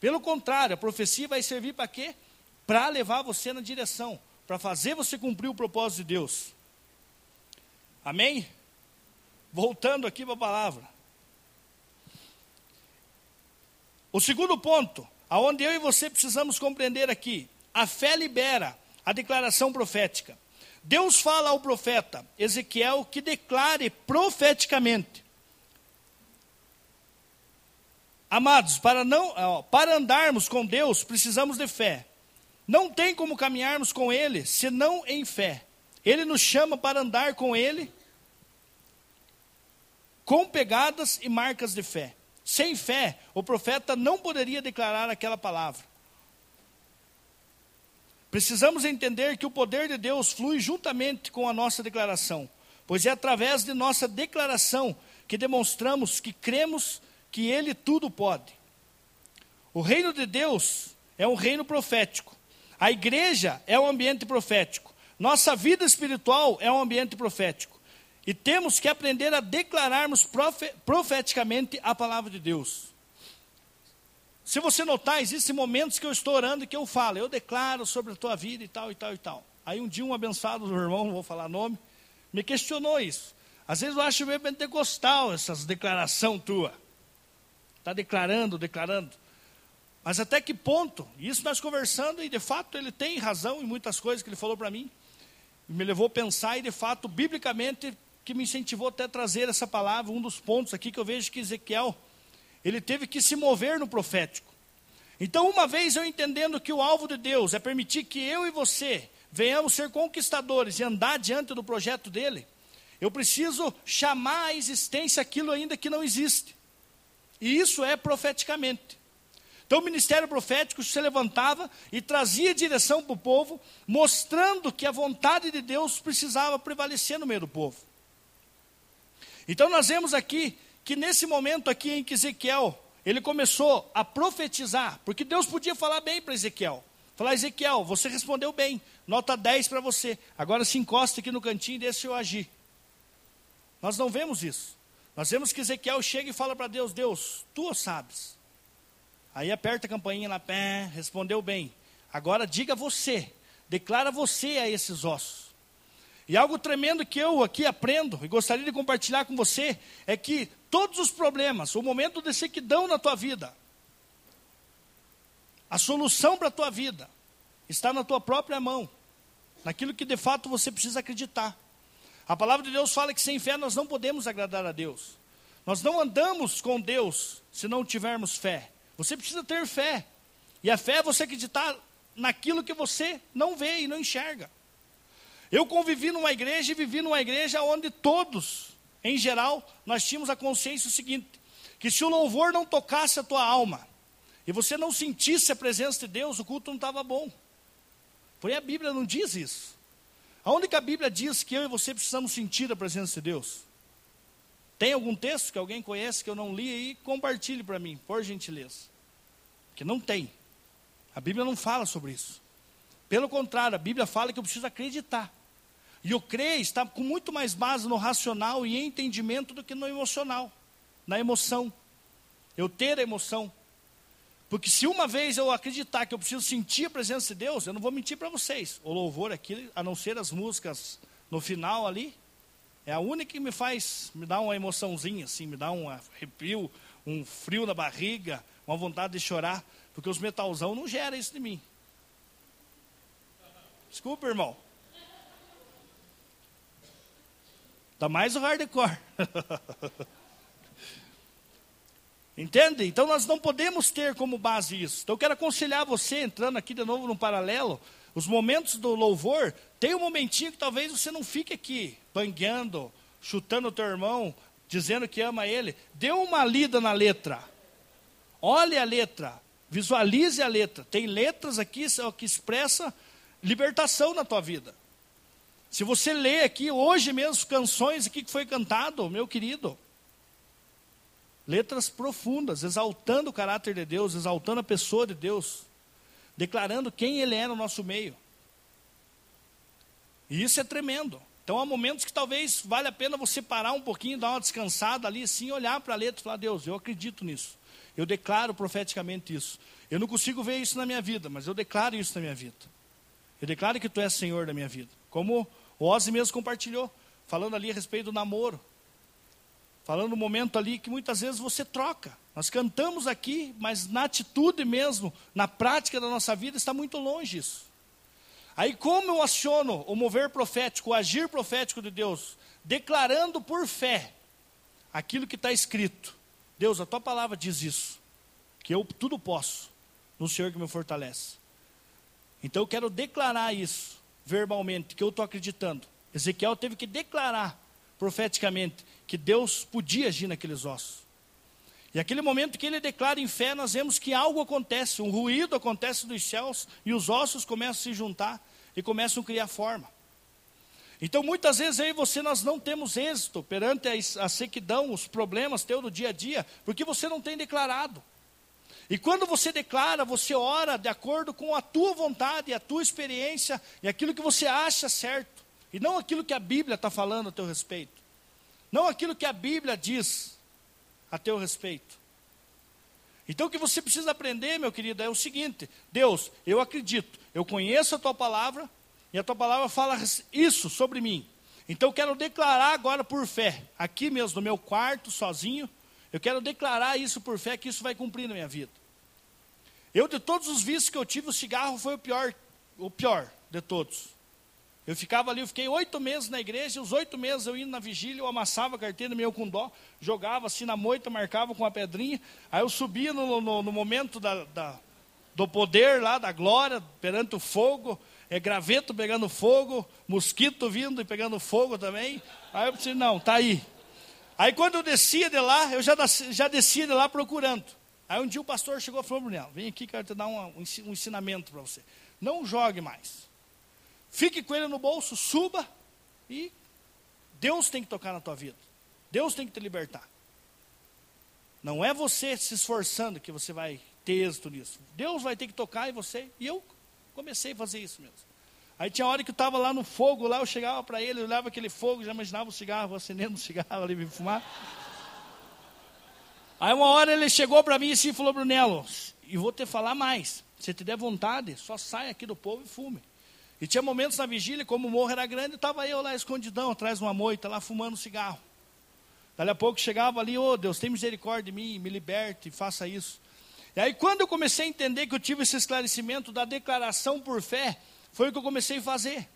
Pelo contrário, a profecia vai servir para quê? Para levar você na direção, para fazer você cumprir o propósito de Deus. Amém? Voltando aqui para a palavra. O segundo ponto, aonde eu e você precisamos compreender aqui, a fé libera a declaração profética. Deus fala ao profeta Ezequiel que declare profeticamente. Amados, para, não, para andarmos com Deus, precisamos de fé. Não tem como caminharmos com Ele senão em fé. Ele nos chama para andar com Ele com pegadas e marcas de fé. Sem fé, o profeta não poderia declarar aquela palavra. Precisamos entender que o poder de Deus flui juntamente com a nossa declaração, pois é através de nossa declaração que demonstramos que cremos que Ele tudo pode. O reino de Deus é um reino profético. A igreja é um ambiente profético. Nossa vida espiritual é um ambiente profético. E temos que aprender a declararmos profeticamente a palavra de Deus. Se você notar, existem momentos que eu estou orando e que eu falo, eu declaro sobre a tua vida e tal, e tal, e tal. Aí um dia um abençoado do irmão, não vou falar nome, me questionou isso. Às vezes eu acho meio pentecostal essas declaração tua. Está declarando, declarando. Mas até que ponto? Isso nós conversando, e de fato ele tem razão em muitas coisas que ele falou para mim. Me levou a pensar, e de fato, biblicamente, que me incentivou até a trazer essa palavra, um dos pontos aqui que eu vejo que Ezequiel, ele teve que se mover no profético. Então, uma vez eu entendendo que o alvo de Deus é permitir que eu e você venhamos ser conquistadores e andar diante do projeto dele, eu preciso chamar à existência aquilo ainda que não existe. E isso é profeticamente. Então o ministério profético se levantava e trazia direção para o povo, mostrando que a vontade de Deus precisava prevalecer no meio do povo. Então nós vemos aqui que nesse momento aqui em que Ezequiel, ele começou a profetizar, porque Deus podia falar bem para Ezequiel. Falar, Ezequiel, você respondeu bem, nota 10 para você. Agora se encosta aqui no cantinho e deixa eu agir. Nós não vemos isso. Nós vemos que Ezequiel chega e fala para Deus, Deus, tu sabes. Aí aperta a campainha na pé, respondeu bem. Agora diga você, declara você a esses ossos. E algo tremendo que eu aqui aprendo e gostaria de compartilhar com você é que todos os problemas, o momento de sequidão na tua vida, a solução para a tua vida está na tua própria mão, naquilo que de fato você precisa acreditar. A palavra de Deus fala que sem fé nós não podemos agradar a Deus. Nós não andamos com Deus se não tivermos fé. Você precisa ter fé. E a fé é você acreditar naquilo que você não vê e não enxerga. Eu convivi numa igreja e vivi numa igreja onde todos, em geral, nós tínhamos a consciência seguinte: que se o louvor não tocasse a tua alma, e você não sentisse a presença de Deus, o culto não estava bom. Porém, a Bíblia não diz isso. A Bíblia diz que eu e você precisamos sentir a presença de Deus? Tem algum texto que alguém conhece que eu não li aí? Compartilhe para mim, por gentileza. Que não tem. A Bíblia não fala sobre isso. Pelo contrário, a Bíblia fala que eu preciso acreditar. E o crer está com muito mais base no racional e entendimento do que no emocional, na emoção. Eu ter a emoção. Porque se uma vez eu acreditar que eu preciso sentir a presença de Deus, eu não vou mentir para vocês. O louvor aqui, a não ser as músicas no final ali, é a única que me faz, me dá uma emoçãozinha, assim, me dá um arrepio, um frio na barriga, uma vontade de chorar, porque os metalzão não geram isso de mim. Desculpa, irmão. Dá mais o hardcore. Entende? Então nós não podemos ter como base isso. Então eu quero aconselhar você, entrando aqui de novo no paralelo, os momentos do louvor, tem um momentinho que talvez você não fique aqui, bangueando, chutando o teu irmão, dizendo que ama ele. Dê uma lida na letra. Olhe a letra. Visualize a letra. Tem letras aqui que expressa libertação na tua vida. Se você lê aqui hoje mesmo canções aqui que foi cantado, meu querido, letras profundas, exaltando o caráter de Deus, exaltando a pessoa de Deus, declarando quem Ele é no nosso meio. E isso é tremendo. Então há momentos que talvez vale a pena você parar um pouquinho, dar uma descansada ali, assim, olhar para a letra e falar: Deus, eu acredito nisso. Eu declaro profeticamente isso. Eu não consigo ver isso na minha vida, mas eu declaro isso na minha vida. Eu declaro que tu és Senhor da minha vida. Como o Ozzy mesmo compartilhou, falando ali a respeito do namoro. Falando no momento ali que muitas vezes você troca. Nós cantamos aqui, mas na atitude mesmo, na prática da nossa vida, está muito longe isso. Aí, como eu aciono o mover profético, o agir profético de Deus, declarando por fé aquilo que está escrito. Deus, a tua palavra diz isso, que eu tudo posso no Senhor que me fortalece. Então eu quero declarar isso verbalmente, que eu estou acreditando. Ezequiel teve que declarar profeticamente que Deus podia agir naqueles ossos. E aquele momento que ele declara em fé, nós vemos que algo acontece, um ruído acontece dos céus e os ossos começam a se juntar e começam a criar forma. Então, muitas vezes aí você nós não temos êxito perante a, a sequidão, os problemas teu do dia a dia, porque você não tem declarado. E quando você declara, você ora de acordo com a tua vontade, a tua experiência e aquilo que você acha certo, e não aquilo que a Bíblia está falando a teu respeito, não aquilo que a Bíblia diz a teu respeito. Então o que você precisa aprender, meu querido, é o seguinte: Deus, eu acredito, eu conheço a tua palavra, e a tua palavra fala isso sobre mim. Então eu quero declarar agora por fé, aqui mesmo no meu quarto, sozinho, eu quero declarar isso por fé, que isso vai cumprir na minha vida. Eu, de todos os vícios que eu tive, o cigarro foi o pior, o pior de todos. Eu ficava ali, eu fiquei oito meses na igreja, os oito meses eu indo na vigília, eu amassava a carteira meio com dó, jogava assim na moita, marcava com uma pedrinha, aí eu subia no, no, no momento da, da, do poder lá, da glória, perante o fogo, é graveto pegando fogo, mosquito vindo e pegando fogo também. Aí eu disse, não, tá aí. Aí quando eu descia de lá, eu já, já descia de lá procurando. Aí um dia o pastor chegou e falou, Brunel, vem aqui, quero te dar um, um ensinamento para você. Não jogue mais. Fique com ele no bolso, suba e Deus tem que tocar na tua vida. Deus tem que te libertar. Não é você se esforçando que você vai ter êxito nisso. Deus vai ter que tocar em você. E eu comecei a fazer isso mesmo. Aí tinha hora que eu estava lá no fogo, lá eu chegava para ele, eu olhava aquele fogo, já imaginava o cigarro, acendendo o cigarro ali, me fumar. Aí uma hora ele chegou para mim e assim, falou, Brunello, e vou te falar mais. Se te der vontade, só sai aqui do povo e fume. E tinha momentos na vigília, como o morro era grande, estava eu lá escondidão, atrás de uma moita, lá fumando cigarro. Dali a pouco chegava ali, ô oh, Deus, tem misericórdia de mim, me liberte, faça isso. E aí quando eu comecei a entender que eu tive esse esclarecimento da declaração por fé, foi o que eu comecei a fazer.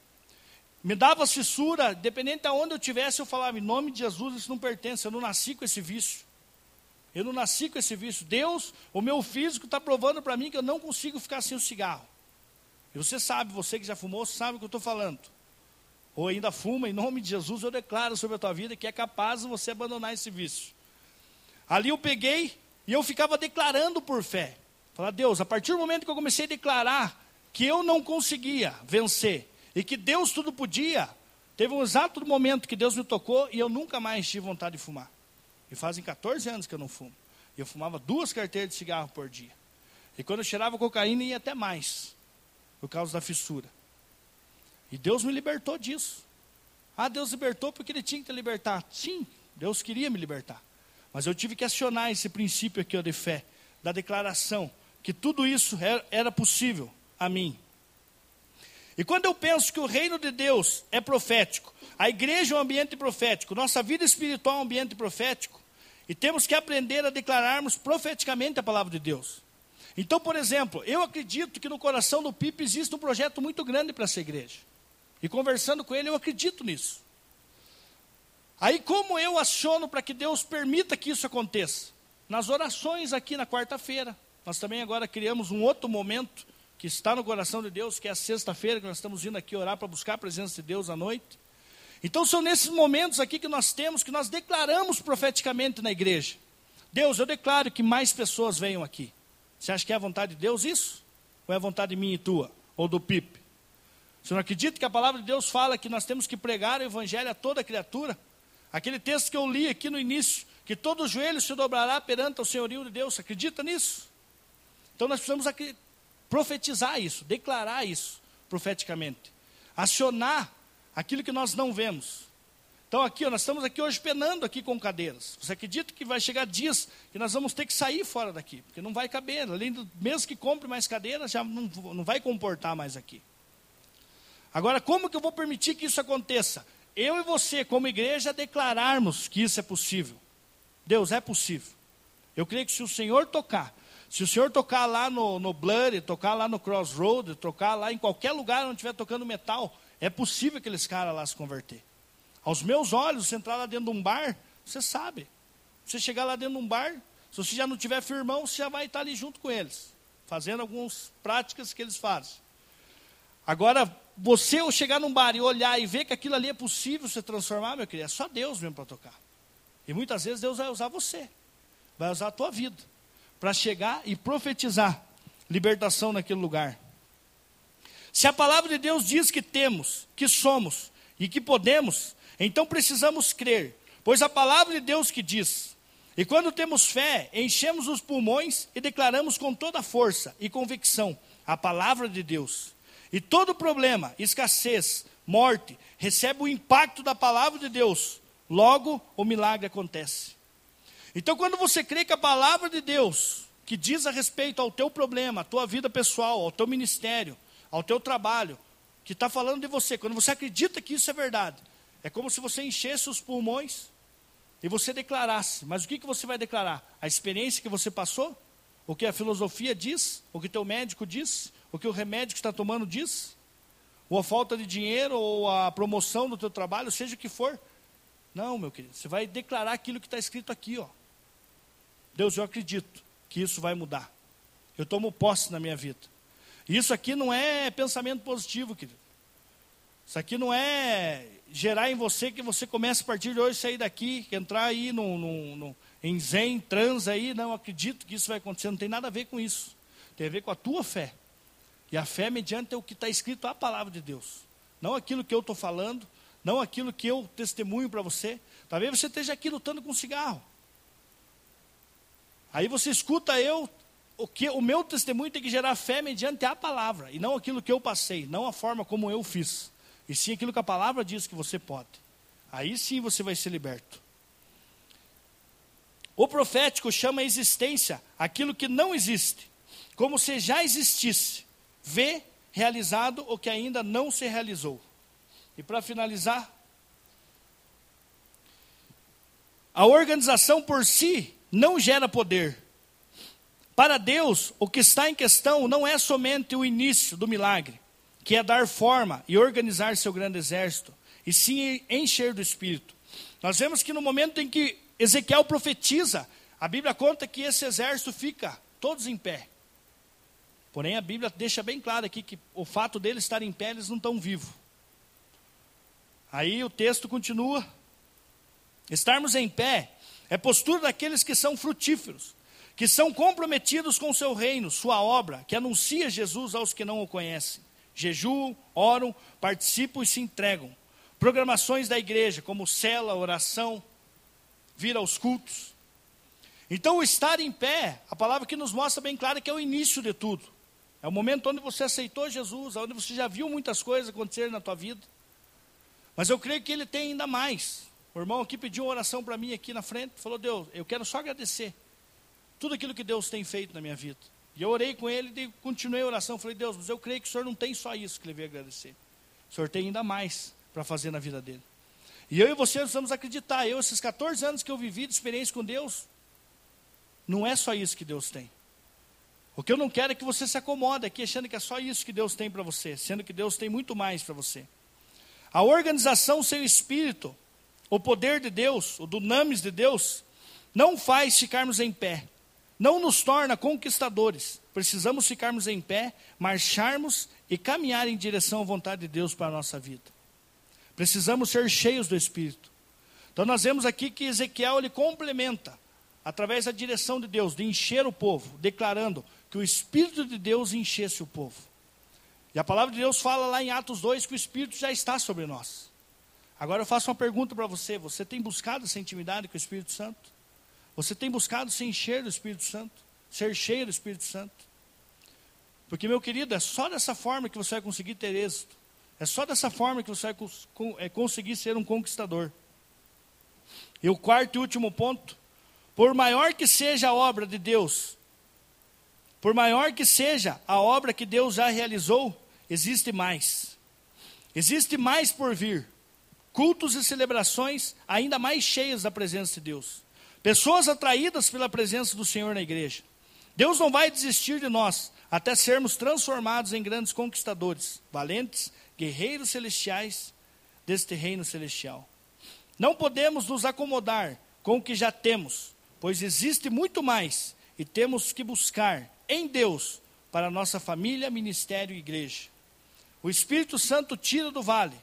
Me dava fissura, dependente de onde eu tivesse, eu falava, em nome de Jesus, isso não pertence, eu não nasci com esse vício. Eu não nasci com esse vício. Deus, o meu físico está provando para mim que eu não consigo ficar sem o cigarro. E você sabe, você que já fumou, sabe o que eu estou falando. Ou ainda fuma, em nome de Jesus, eu declaro sobre a tua vida que é capaz você abandonar esse vício. Ali eu peguei e eu ficava declarando por fé. Falar, Deus, a partir do momento que eu comecei a declarar que eu não conseguia vencer e que Deus tudo podia, teve um exato momento que Deus me tocou e eu nunca mais tive vontade de fumar. E fazem 14 anos que eu não fumo. E eu fumava duas carteiras de cigarro por dia. E quando eu cheirava cocaína, ia até mais por causa da fissura. E Deus me libertou disso. Ah, Deus libertou porque Ele tinha que te libertar. Sim, Deus queria me libertar. Mas eu tive que acionar esse princípio aqui de fé, da declaração, que tudo isso era possível a mim. E quando eu penso que o reino de Deus é profético, a igreja é um ambiente profético, nossa vida espiritual é um ambiente profético, e temos que aprender a declararmos profeticamente a palavra de Deus. Então, por exemplo, eu acredito que no coração do Pipe existe um projeto muito grande para essa igreja. E conversando com ele, eu acredito nisso. Aí, como eu aciono para que Deus permita que isso aconteça? Nas orações aqui na quarta-feira. Nós também agora criamos um outro momento que está no coração de Deus, que é a sexta-feira, que nós estamos indo aqui orar para buscar a presença de Deus à noite. Então, são nesses momentos aqui que nós temos, que nós declaramos profeticamente na igreja. Deus, eu declaro que mais pessoas venham aqui. Você acha que é a vontade de Deus isso? Ou é a vontade minha e tua? Ou do Pipe? Você não acredita que a palavra de Deus fala que nós temos que pregar o evangelho a toda criatura? Aquele texto que eu li aqui no início, que todo joelho se dobrará perante o senhorio de Deus, acredita nisso? Então nós precisamos profetizar isso, declarar isso profeticamente, acionar aquilo que nós não vemos. Então aqui, ó, nós estamos aqui hoje penando aqui com cadeiras. Você acredita que vai chegar dias que nós vamos ter que sair fora daqui, porque não vai caber. Além do, mesmo que compre mais cadeiras, já não, não vai comportar mais aqui. Agora, como que eu vou permitir que isso aconteça? Eu e você, como igreja, declararmos que isso é possível. Deus, é possível. Eu creio que se o Senhor tocar, se o Senhor tocar lá no, no tocar lá no Crossroad, tocar lá em qualquer lugar onde estiver tocando metal, é possível aqueles caras lá se converter. Aos meus olhos, você entrar lá dentro de um bar, você sabe. Você chegar lá dentro de um bar, se você já não tiver firmão, você já vai estar ali junto com eles, fazendo algumas práticas que eles fazem. Agora, você chegar num bar e olhar e ver que aquilo ali é possível se transformar, meu querido, é só Deus mesmo para tocar. E muitas vezes Deus vai usar você, vai usar a tua vida, para chegar e profetizar libertação naquele lugar. Se a palavra de Deus diz que temos, que somos e que podemos, então precisamos crer, pois a palavra de Deus que diz. E quando temos fé, enchemos os pulmões e declaramos com toda força e convicção a palavra de Deus. E todo problema, escassez, morte, recebe o impacto da palavra de Deus. Logo, o milagre acontece. Então, quando você crê que a palavra de Deus, que diz a respeito ao teu problema, à tua vida pessoal, ao teu ministério, ao teu trabalho, que está falando de você, quando você acredita que isso é verdade, é como se você enchesse os pulmões e você declarasse. Mas o que, que você vai declarar? A experiência que você passou? o que a filosofia diz, o que teu médico diz, o que o remédio que está tomando diz, ou a falta de dinheiro, ou a promoção do teu trabalho, seja o que for. Não, meu querido, você vai declarar aquilo que está escrito aqui, ó. Deus, eu acredito que isso vai mudar. Eu tomo posse na minha vida. Isso aqui não é pensamento positivo, querido. Isso aqui não é gerar em você que você comece a partir de hoje sair daqui, entrar aí no, no, no, em zen, trans aí. Não, acredito que isso vai acontecer. Não tem nada a ver com isso. Tem a ver com a tua fé. E a fé mediante o que está escrito a palavra de Deus. Não aquilo que eu estou falando, não aquilo que eu testemunho para você. Talvez você esteja aqui lutando com cigarro. Aí você escuta eu, o, que, o meu testemunho tem que gerar fé mediante a palavra, e não aquilo que eu passei, não a forma como eu fiz, e sim aquilo que a palavra diz que você pode. Aí sim você vai ser liberto. O profético chama a existência aquilo que não existe, como se já existisse, vê realizado o que ainda não se realizou. E para finalizar, a organização por si não gera poder, para Deus, o que está em questão não é somente o início do milagre, que é dar forma e organizar seu grande exército, e sim encher do Espírito. Nós vemos que no momento em que Ezequiel profetiza, a Bíblia conta que esse exército fica todos em pé. Porém, a Bíblia deixa bem claro aqui que o fato deles estarem em pé, eles não estão vivos. Aí o texto continua. Estarmos em pé é postura daqueles que são frutíferos, que são comprometidos com o seu reino, sua obra, que anuncia Jesus aos que não o conhecem. Jejuam, oram, participam e se entregam. Programações da igreja, como cela, oração, vir aos cultos. Então, o estar em pé, a palavra que nos mostra bem clara que é o início de tudo. É o momento onde você aceitou Jesus, onde você já viu muitas coisas acontecerem na tua vida. Mas eu creio que ele tem ainda mais. O irmão aqui pediu uma oração para mim aqui na frente, falou: Deus, eu quero só agradecer tudo aquilo que Deus tem feito na minha vida. E eu orei com ele e continuei a oração. Falei, Deus, mas eu creio que o Senhor não tem só isso que ele veio agradecer. O Senhor tem ainda mais para fazer na vida dele. E eu e você precisamos acreditar. Eu, esses 14 anos que eu vivi de experiência com Deus, não é só isso que Deus tem. O que eu não quero é que você se acomode aqui achando que é só isso que Deus tem para você, sendo que Deus tem muito mais para você. A organização, seu espírito, o poder de Deus, o dunamis de Deus, não faz ficarmos em pé não nos torna conquistadores. Precisamos ficarmos em pé, marcharmos e caminhar em direção à vontade de Deus para a nossa vida. Precisamos ser cheios do Espírito. Então nós vemos aqui que Ezequiel ele complementa através da direção de Deus, de encher o povo, declarando que o Espírito de Deus enchesse o povo. E a palavra de Deus fala lá em Atos 2 que o Espírito já está sobre nós. Agora eu faço uma pergunta para você: você tem buscado essa intimidade com o Espírito Santo? Você tem buscado se encher do Espírito Santo, ser cheio do Espírito Santo. Porque, meu querido, é só dessa forma que você vai conseguir ter êxito. É só dessa forma que você vai é, conseguir ser um conquistador. E o quarto e último ponto: por maior que seja a obra de Deus, por maior que seja a obra que Deus já realizou, existe mais. Existe mais por vir. Cultos e celebrações ainda mais cheios da presença de Deus. Pessoas atraídas pela presença do Senhor na igreja. Deus não vai desistir de nós até sermos transformados em grandes conquistadores, valentes, guerreiros celestiais deste reino celestial. Não podemos nos acomodar com o que já temos, pois existe muito mais e temos que buscar em Deus para nossa família, ministério e igreja. O Espírito Santo tira do vale,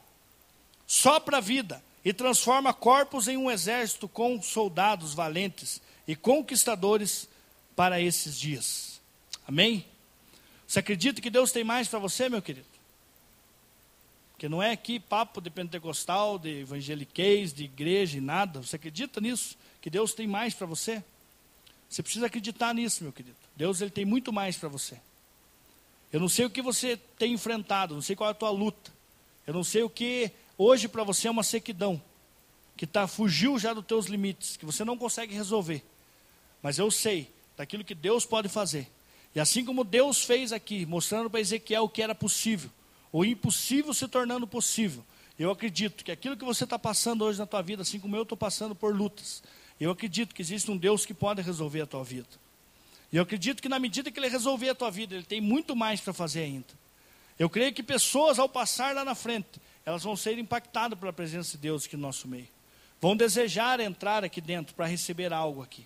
sopra a vida, e transforma corpos em um exército com soldados valentes e conquistadores para esses dias. Amém? Você acredita que Deus tem mais para você, meu querido? Que não é aqui papo de pentecostal, de evangeliquez, de igreja e nada. Você acredita nisso? Que Deus tem mais para você? Você precisa acreditar nisso, meu querido. Deus ele tem muito mais para você. Eu não sei o que você tem enfrentado, não sei qual é a tua luta. Eu não sei o que hoje para você é uma sequidão, que tá, fugiu já dos teus limites, que você não consegue resolver. Mas eu sei daquilo que Deus pode fazer. E assim como Deus fez aqui, mostrando para Ezequiel o que era possível, o impossível se tornando possível, eu acredito que aquilo que você está passando hoje na tua vida, assim como eu estou passando por lutas, eu acredito que existe um Deus que pode resolver a tua vida. E eu acredito que na medida que Ele resolver a tua vida, Ele tem muito mais para fazer ainda. Eu creio que pessoas, ao passar lá na frente, elas vão ser impactadas pela presença de Deus aqui no nosso meio. Vão desejar entrar aqui dentro para receber algo aqui.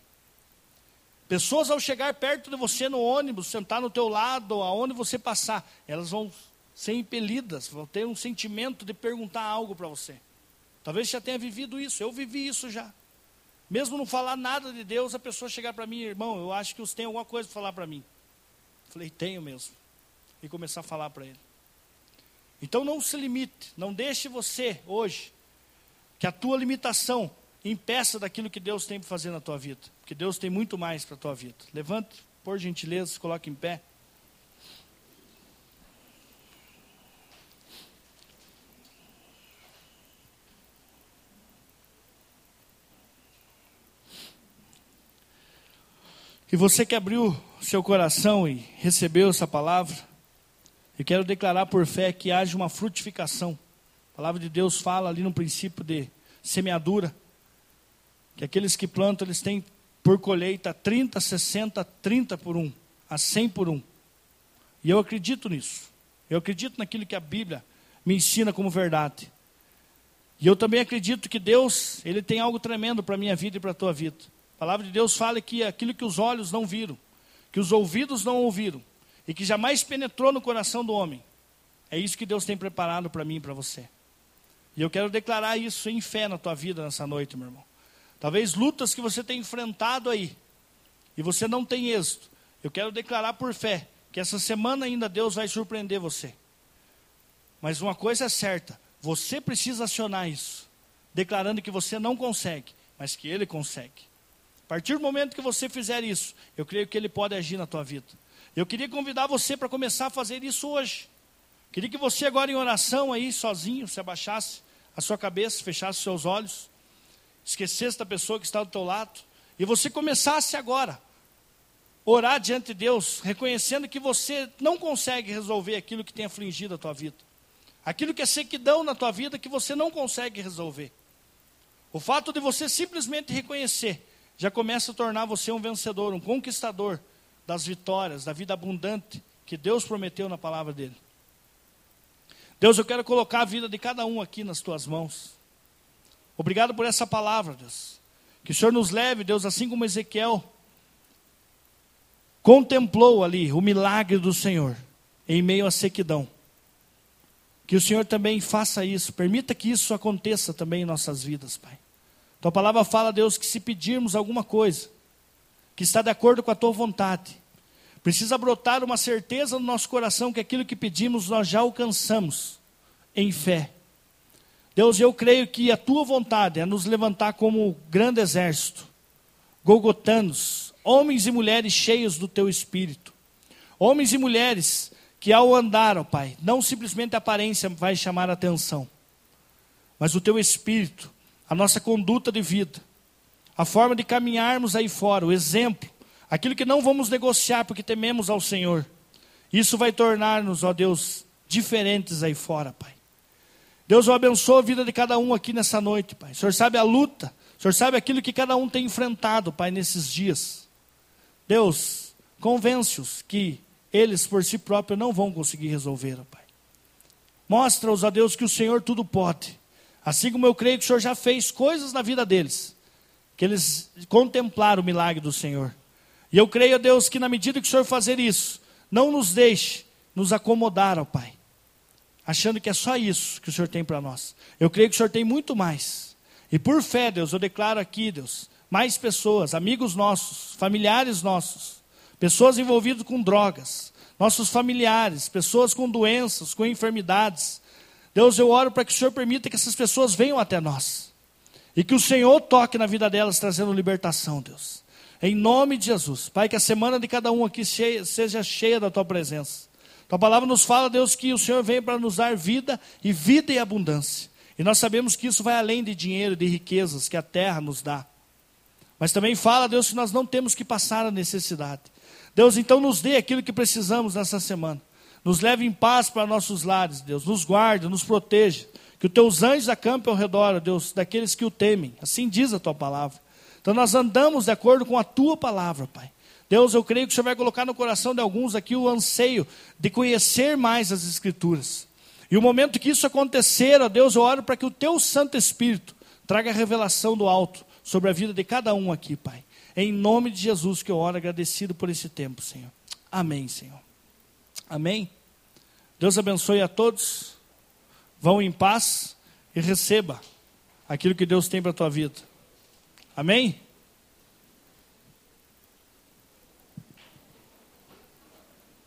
Pessoas, ao chegar perto de você no ônibus, sentar no teu lado, aonde você passar, elas vão ser impelidas, vão ter um sentimento de perguntar algo para você. Talvez já tenha vivido isso, eu vivi isso já. Mesmo não falar nada de Deus, a pessoa chegar para mim, irmão, eu acho que você tem alguma coisa para falar para mim. Falei, tenho mesmo. E começar a falar para ele. Então não se limite, não deixe você hoje, que a tua limitação impeça daquilo que Deus tem para fazer na tua vida. Porque Deus tem muito mais para a tua vida. Levante, por gentileza, se coloque em pé. E você que abriu seu coração e recebeu essa palavra, eu quero declarar por fé que haja uma frutificação. A palavra de Deus fala ali no princípio de semeadura, que aqueles que plantam, eles têm por colheita 30, 60, 30 por um, a 100 por um. E eu acredito nisso. Eu acredito naquilo que a Bíblia me ensina como verdade. E eu também acredito que Deus, Ele tem algo tremendo para a minha vida e para a tua vida. A palavra de Deus fala que aquilo que os olhos não viram, que os ouvidos não ouviram, e que jamais penetrou no coração do homem, é isso que Deus tem preparado para mim e para você. E eu quero declarar isso em fé na tua vida nessa noite, meu irmão. Talvez lutas que você tem enfrentado aí, e você não tem êxito. Eu quero declarar por fé que essa semana ainda Deus vai surpreender você. Mas uma coisa é certa: você precisa acionar isso, declarando que você não consegue, mas que Ele consegue. A partir do momento que você fizer isso, eu creio que Ele pode agir na tua vida. Eu queria convidar você para começar a fazer isso hoje. Queria que você agora em oração aí, sozinho, se abaixasse a sua cabeça, fechasse seus olhos, esquecesse da pessoa que está do teu lado, e você começasse agora orar diante de Deus, reconhecendo que você não consegue resolver aquilo que tem afligido a tua vida. Aquilo que é sequidão na tua vida que você não consegue resolver. O fato de você simplesmente reconhecer já começa a tornar você um vencedor, um conquistador das vitórias, da vida abundante que Deus prometeu na palavra dele. Deus, eu quero colocar a vida de cada um aqui nas tuas mãos. Obrigado por essa palavra, Deus. Que o Senhor nos leve, Deus, assim como Ezequiel contemplou ali o milagre do Senhor em meio à sequidão. Que o Senhor também faça isso, permita que isso aconteça também em nossas vidas, Pai. Tua palavra fala, Deus, que se pedirmos alguma coisa que está de acordo com a tua vontade, precisa brotar uma certeza no nosso coração que aquilo que pedimos nós já alcançamos em fé. Deus, eu creio que a tua vontade é nos levantar como grande exército, golgotanos, homens e mulheres cheios do teu espírito, homens e mulheres que ao andar, ó Pai, não simplesmente a aparência vai chamar a atenção, mas o teu espírito a nossa conduta de vida, a forma de caminharmos aí fora, o exemplo, aquilo que não vamos negociar porque tememos ao Senhor. Isso vai tornar-nos, ó Deus, diferentes aí fora, Pai. Deus, eu abençoe a vida de cada um aqui nessa noite, Pai. O Senhor sabe a luta, o Senhor sabe aquilo que cada um tem enfrentado, Pai, nesses dias. Deus, convence-os que eles por si próprios não vão conseguir resolver, Pai. Mostra-os, ó Deus, que o Senhor tudo pode Assim como eu creio que o Senhor já fez coisas na vida deles, que eles contemplaram o milagre do Senhor. E eu creio, Deus, que na medida que o Senhor fazer isso, não nos deixe nos acomodar, ó Pai, achando que é só isso que o Senhor tem para nós. Eu creio que o Senhor tem muito mais. E por fé, Deus, eu declaro aqui, Deus, mais pessoas, amigos nossos, familiares nossos, pessoas envolvidas com drogas, nossos familiares, pessoas com doenças, com enfermidades, Deus, eu oro para que o Senhor permita que essas pessoas venham até nós. E que o Senhor toque na vida delas, trazendo libertação, Deus. Em nome de Jesus. Pai, que a semana de cada um aqui cheia, seja cheia da tua presença. Tua palavra nos fala, Deus, que o Senhor vem para nos dar vida e vida em abundância. E nós sabemos que isso vai além de dinheiro, de riquezas que a terra nos dá. Mas também fala, Deus, que nós não temos que passar a necessidade. Deus, então nos dê aquilo que precisamos nessa semana. Nos leve em paz para nossos lares, Deus. Nos guarde, nos proteja. Que os teus anjos acampem ao redor, Deus, daqueles que o temem. Assim diz a tua palavra. Então nós andamos de acordo com a tua palavra, Pai. Deus, eu creio que o Senhor vai colocar no coração de alguns aqui o anseio de conhecer mais as Escrituras. E o momento que isso acontecer, ó Deus, eu oro para que o Teu Santo Espírito traga a revelação do alto sobre a vida de cada um aqui, Pai. Em nome de Jesus que eu oro agradecido por esse tempo, Senhor. Amém, Senhor. Amém. Deus abençoe a todos. Vão em paz e receba aquilo que Deus tem para a tua vida. Amém?